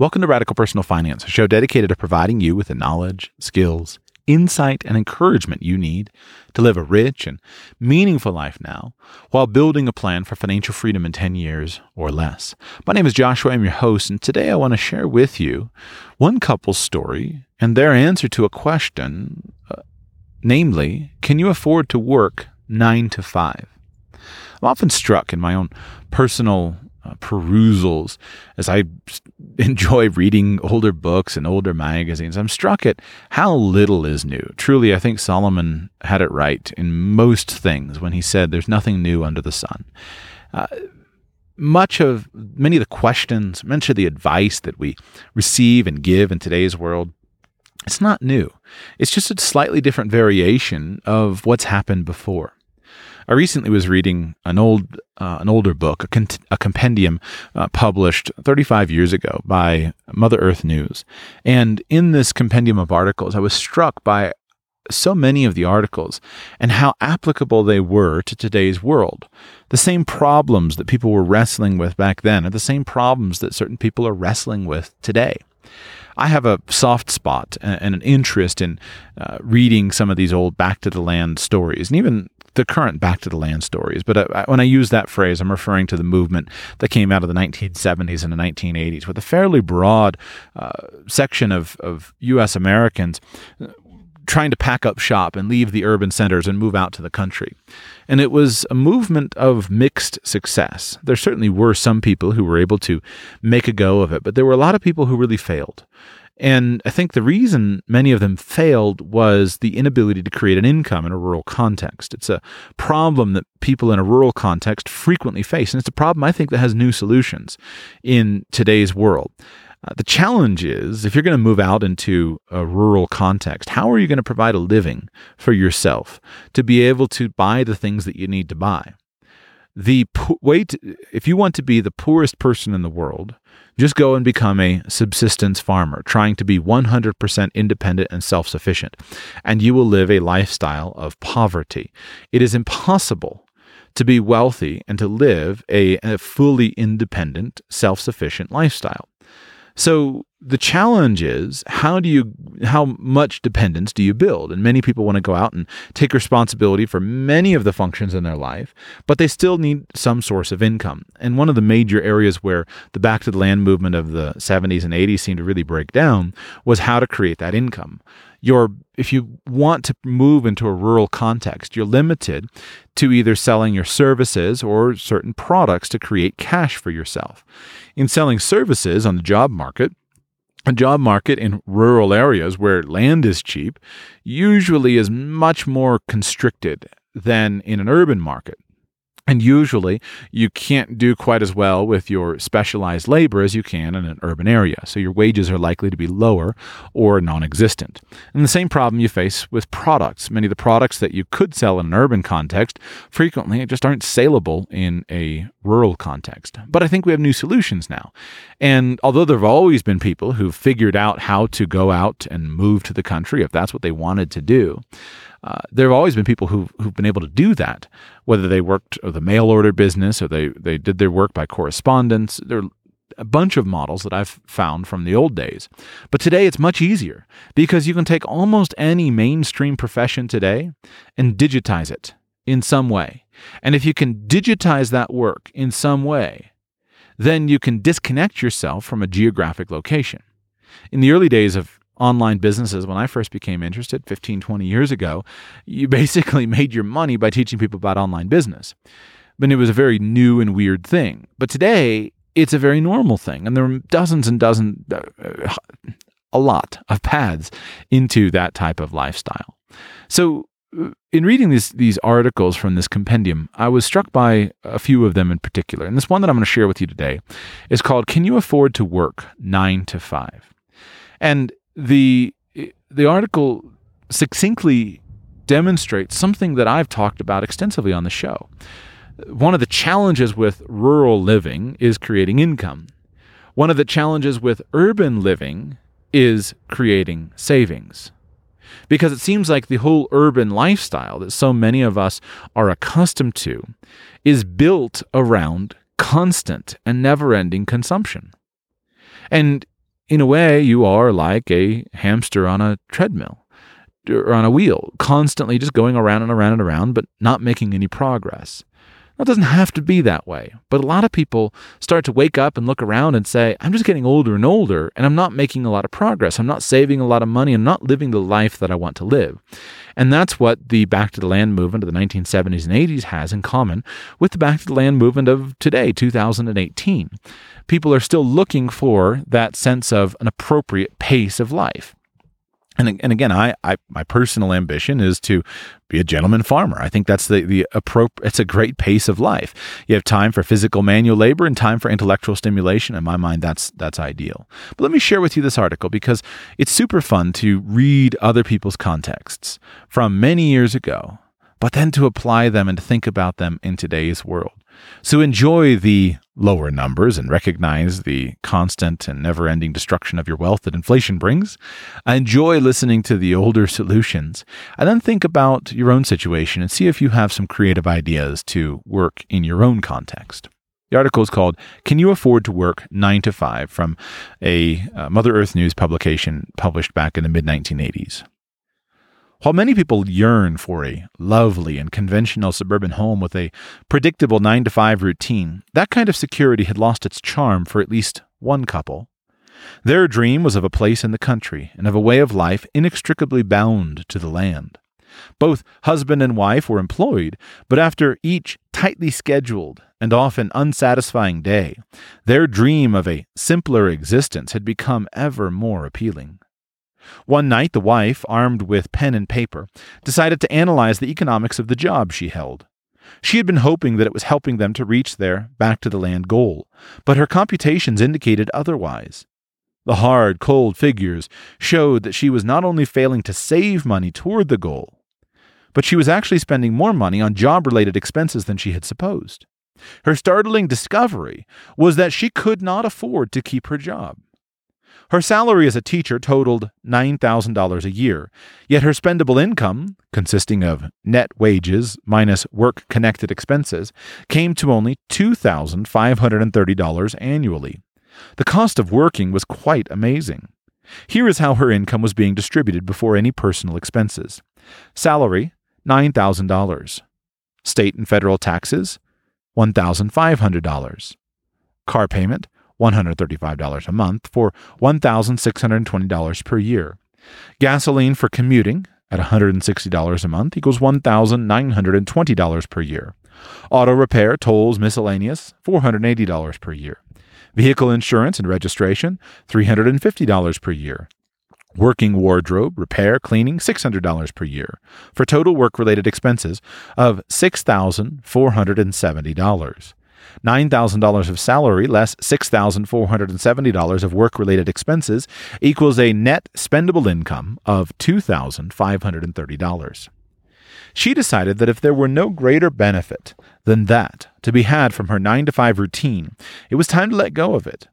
Welcome to Radical Personal Finance, a show dedicated to providing you with the knowledge, skills, insight, and encouragement you need to live a rich and meaningful life now while building a plan for financial freedom in 10 years or less. My name is Joshua. I'm your host, and today I want to share with you one couple's story and their answer to a question, uh, namely, can you afford to work nine to five? I'm often struck in my own personal uh, perusals as I enjoy reading older books and older magazines. I'm struck at how little is new. Truly, I think Solomon had it right in most things when he said, There's nothing new under the sun. Uh, much of many of the questions, much of the advice that we receive and give in today's world, it's not new. It's just a slightly different variation of what's happened before. I recently was reading an old, uh, an older book, a, a compendium uh, published 35 years ago by Mother Earth News, and in this compendium of articles, I was struck by so many of the articles and how applicable they were to today's world. The same problems that people were wrestling with back then are the same problems that certain people are wrestling with today. I have a soft spot and an interest in uh, reading some of these old back to the land stories and even the current back to the land stories. But uh, when I use that phrase, I'm referring to the movement that came out of the 1970s and the 1980s with a fairly broad uh, section of, of U.S. Americans uh, trying to pack up shop and leave the urban centers and move out to the country. And it was a movement of mixed success. There certainly were some people who were able to make a go of it, but there were a lot of people who really failed. And I think the reason many of them failed was the inability to create an income in a rural context. It's a problem that people in a rural context frequently face. And it's a problem I think that has new solutions in today's world. Uh, the challenge is if you're going to move out into a rural context, how are you going to provide a living for yourself to be able to buy the things that you need to buy? The po- way to, if you want to be the poorest person in the world, just go and become a subsistence farmer, trying to be 100% independent and self sufficient, and you will live a lifestyle of poverty. It is impossible to be wealthy and to live a, a fully independent, self sufficient lifestyle. So the challenge is how do you how much dependence do you build? And many people want to go out and take responsibility for many of the functions in their life but they still need some source of income. And one of the major areas where the back to the land movement of the 70s and 80s seemed to really break down was how to create that income. Your if you want to move into a rural context you're limited to either selling your services or certain products to create cash for yourself. In selling services on the job market a job market in rural areas where land is cheap usually is much more constricted than in an urban market. And usually, you can't do quite as well with your specialized labor as you can in an urban area. So, your wages are likely to be lower or non existent. And the same problem you face with products. Many of the products that you could sell in an urban context frequently just aren't saleable in a rural context. But I think we have new solutions now. And although there have always been people who've figured out how to go out and move to the country if that's what they wanted to do, uh, there have always been people who've, who've been able to do that, whether they worked the mail order business or they, they did their work by correspondence. There are a bunch of models that I've found from the old days. But today it's much easier because you can take almost any mainstream profession today and digitize it in some way. And if you can digitize that work in some way, then you can disconnect yourself from a geographic location. In the early days of online businesses, when I first became interested 15, 20 years ago, you basically made your money by teaching people about online business. But it was a very new and weird thing. But today, it's a very normal thing. And there are dozens and dozens, uh, a lot of paths into that type of lifestyle. So, uh, in reading these these articles from this compendium, I was struck by a few of them in particular. And this one that I'm going to share with you today is called "Can You Afford to Work Nine to 5? And the the article succinctly demonstrates something that I've talked about extensively on the show. One of the challenges with rural living is creating income. One of the challenges with urban living is creating savings. Because it seems like the whole urban lifestyle that so many of us are accustomed to is built around constant and never ending consumption. And in a way, you are like a hamster on a treadmill or on a wheel, constantly just going around and around and around, but not making any progress. It doesn't have to be that way, but a lot of people start to wake up and look around and say, I'm just getting older and older, and I'm not making a lot of progress. I'm not saving a lot of money. I'm not living the life that I want to live. And that's what the Back to the Land movement of the 1970s and 80s has in common with the Back to the Land movement of today, 2018. People are still looking for that sense of an appropriate pace of life. And, and again, I, I my personal ambition is to be a gentleman farmer. I think that's the the appropriate. It's a great pace of life. You have time for physical manual labor and time for intellectual stimulation. In my mind, that's that's ideal. But let me share with you this article because it's super fun to read other people's contexts from many years ago, but then to apply them and to think about them in today's world. So enjoy the lower numbers and recognize the constant and never ending destruction of your wealth that inflation brings. Enjoy listening to the older solutions. And then think about your own situation and see if you have some creative ideas to work in your own context. The article is called Can You Afford to Work 9 to 5 from a uh, Mother Earth News publication published back in the mid 1980s. While many people yearn for a lovely and conventional suburban home with a predictable 9 to 5 routine, that kind of security had lost its charm for at least one couple. Their dream was of a place in the country and of a way of life inextricably bound to the land. Both husband and wife were employed, but after each tightly scheduled and often unsatisfying day, their dream of a simpler existence had become ever more appealing. One night, the wife, armed with pen and paper, decided to analyze the economics of the job she held. She had been hoping that it was helping them to reach their back to the land goal, but her computations indicated otherwise. The hard, cold figures showed that she was not only failing to save money toward the goal, but she was actually spending more money on job related expenses than she had supposed. Her startling discovery was that she could not afford to keep her job. Her salary as a teacher totaled $9,000 a year, yet her spendable income, consisting of net wages minus work connected expenses, came to only $2,530 annually. The cost of working was quite amazing. Here is how her income was being distributed before any personal expenses salary, $9,000. State and federal taxes, $1,500. Car payment, $135 a month for $1,620 per year. Gasoline for commuting at $160 a month equals $1,920 per year. Auto repair, tolls, miscellaneous, $480 per year. Vehicle insurance and registration, $350 per year. Working wardrobe, repair, cleaning, $600 per year, for total work related expenses of $6,470. $9,000 of salary less $6,470 of work related expenses equals a net spendable income of $2,530. She decided that if there were no greater benefit than that to be had from her 9 to 5 routine, it was time to let go of it.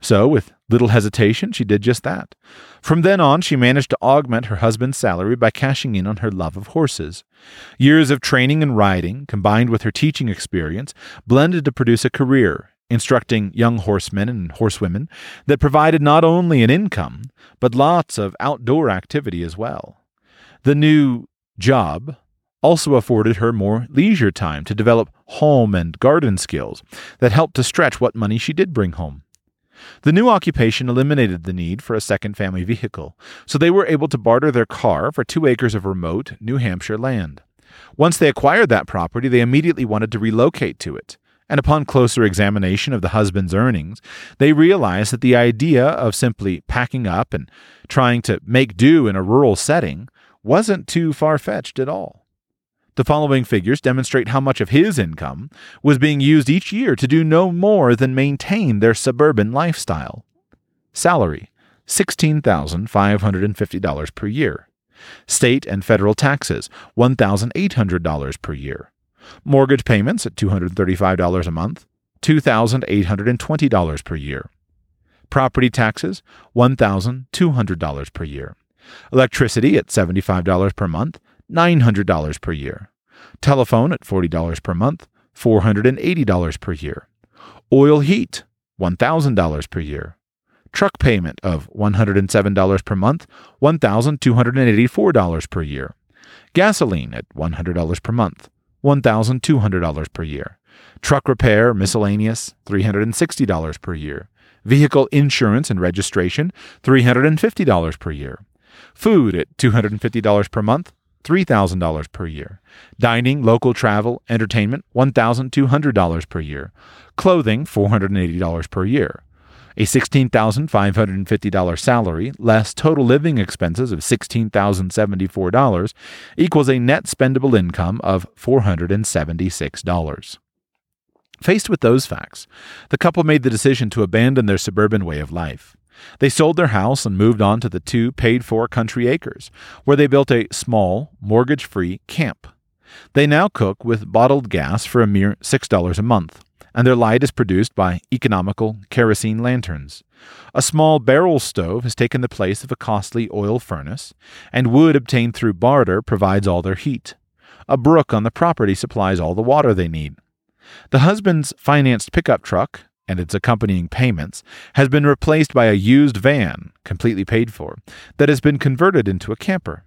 So, with little hesitation, she did just that. From then on, she managed to augment her husband's salary by cashing in on her love of horses. Years of training and riding, combined with her teaching experience, blended to produce a career instructing young horsemen and horsewomen that provided not only an income, but lots of outdoor activity as well. The new job also afforded her more leisure time to develop home and garden skills that helped to stretch what money she did bring home. The new occupation eliminated the need for a second family vehicle, so they were able to barter their car for two acres of remote New Hampshire land. Once they acquired that property, they immediately wanted to relocate to it. And upon closer examination of the husband's earnings, they realized that the idea of simply packing up and trying to make do in a rural setting wasn't too far fetched at all. The following figures demonstrate how much of his income was being used each year to do no more than maintain their suburban lifestyle. Salary $16,550 per year. State and federal taxes $1,800 per year. Mortgage payments at $235 a month, $2,820 per year. Property taxes $1,200 per year. Electricity at $75 per month, $900 per year. Telephone at $40 per month, $480 per year. Oil heat, $1,000 per year. Truck payment of $107 per month, $1,284 per year. Gasoline at $100 per month, $1,200 per year. Truck repair, miscellaneous, $360 per year. Vehicle insurance and registration, $350 per year. Food at $250 per month, $3,000 per year. Dining, local travel, entertainment, $1,200 per year. Clothing, $480 per year. A $16,550 salary less total living expenses of $16,074 equals a net spendable income of $476. Faced with those facts, the couple made the decision to abandon their suburban way of life. They sold their house and moved on to the two paid for country acres, where they built a small, mortgage free camp. They now cook with bottled gas for a mere $6 a month, and their light is produced by economical kerosene lanterns. A small barrel stove has taken the place of a costly oil furnace, and wood obtained through barter provides all their heat. A brook on the property supplies all the water they need. The husband's financed pickup truck and its accompanying payments has been replaced by a used van, completely paid for, that has been converted into a camper.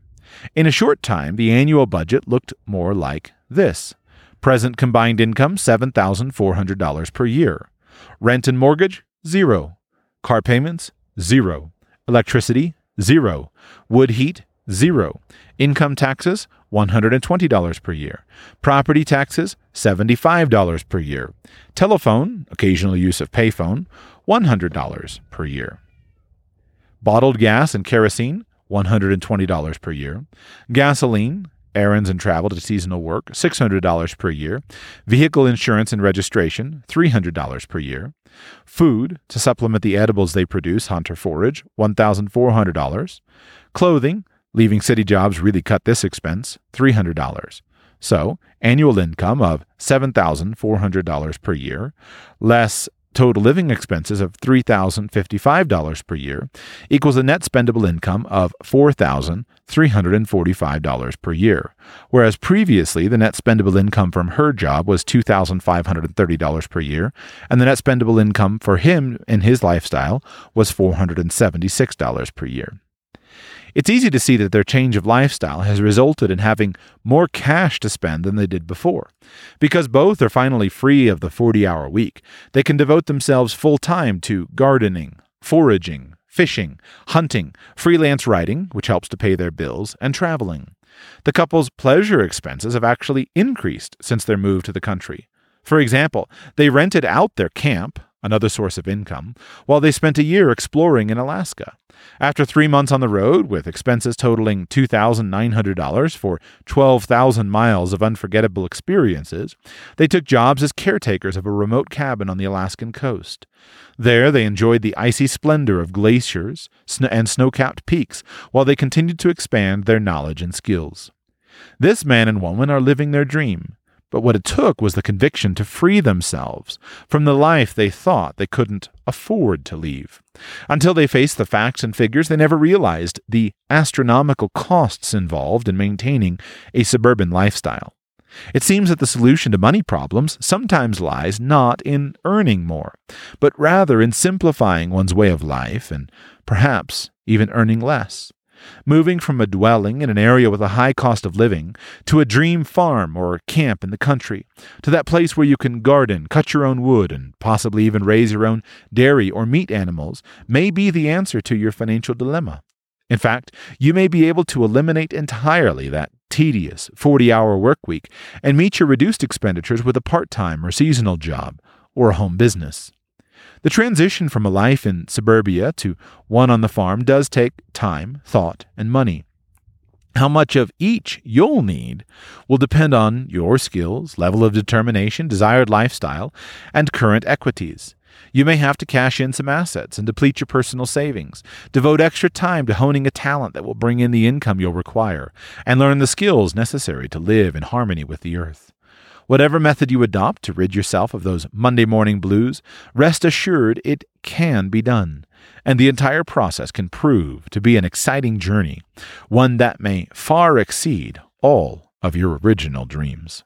In a short time, the annual budget looked more like this. Present combined income $7,400 per year, rent and mortgage, zero, car payments, zero, electricity, zero, wood heat, zero, income taxes, $120 per year. Property taxes, $75 per year. Telephone, occasional use of payphone, $100 per year. Bottled gas and kerosene, $120 per year. Gasoline, errands and travel to seasonal work, $600 per year. Vehicle insurance and registration, $300 per year. Food, to supplement the edibles they produce, hunter forage, $1,400. Clothing, Leaving city jobs really cut this expense $300. So, annual income of $7,400 per year, less total living expenses of $3,055 per year, equals a net spendable income of $4,345 per year, whereas previously the net spendable income from her job was $2,530 per year, and the net spendable income for him in his lifestyle was $476 per year. It's easy to see that their change of lifestyle has resulted in having more cash to spend than they did before. Because both are finally free of the 40 hour week, they can devote themselves full time to gardening, foraging, fishing, hunting, freelance writing, which helps to pay their bills, and traveling. The couple's pleasure expenses have actually increased since their move to the country. For example, they rented out their camp, another source of income, while they spent a year exploring in Alaska. After three months on the road, with expenses totaling $2,900 for 12,000 miles of unforgettable experiences, they took jobs as caretakers of a remote cabin on the Alaskan coast. There, they enjoyed the icy splendor of glaciers and snow capped peaks while they continued to expand their knowledge and skills. This man and woman are living their dream, but what it took was the conviction to free themselves from the life they thought they couldn't afford to leave. Until they faced the facts and figures, they never realized the astronomical costs involved in maintaining a suburban lifestyle. It seems that the solution to money problems sometimes lies not in earning more, but rather in simplifying one's way of life and perhaps even earning less moving from a dwelling in an area with a high cost of living to a dream farm or camp in the country, to that place where you can garden, cut your own wood, and possibly even raise your own dairy or meat animals, may be the answer to your financial dilemma. In fact, you may be able to eliminate entirely that tedious 40 hour work week and meet your reduced expenditures with a part time or seasonal job or a home business. The transition from a life in suburbia to one on the farm does take time, thought, and money. How much of each you'll need will depend on your skills, level of determination, desired lifestyle, and current equities. You may have to cash in some assets and deplete your personal savings, devote extra time to honing a talent that will bring in the income you'll require, and learn the skills necessary to live in harmony with the earth. Whatever method you adopt to rid yourself of those Monday morning blues, rest assured it can be done. And the entire process can prove to be an exciting journey, one that may far exceed all of your original dreams.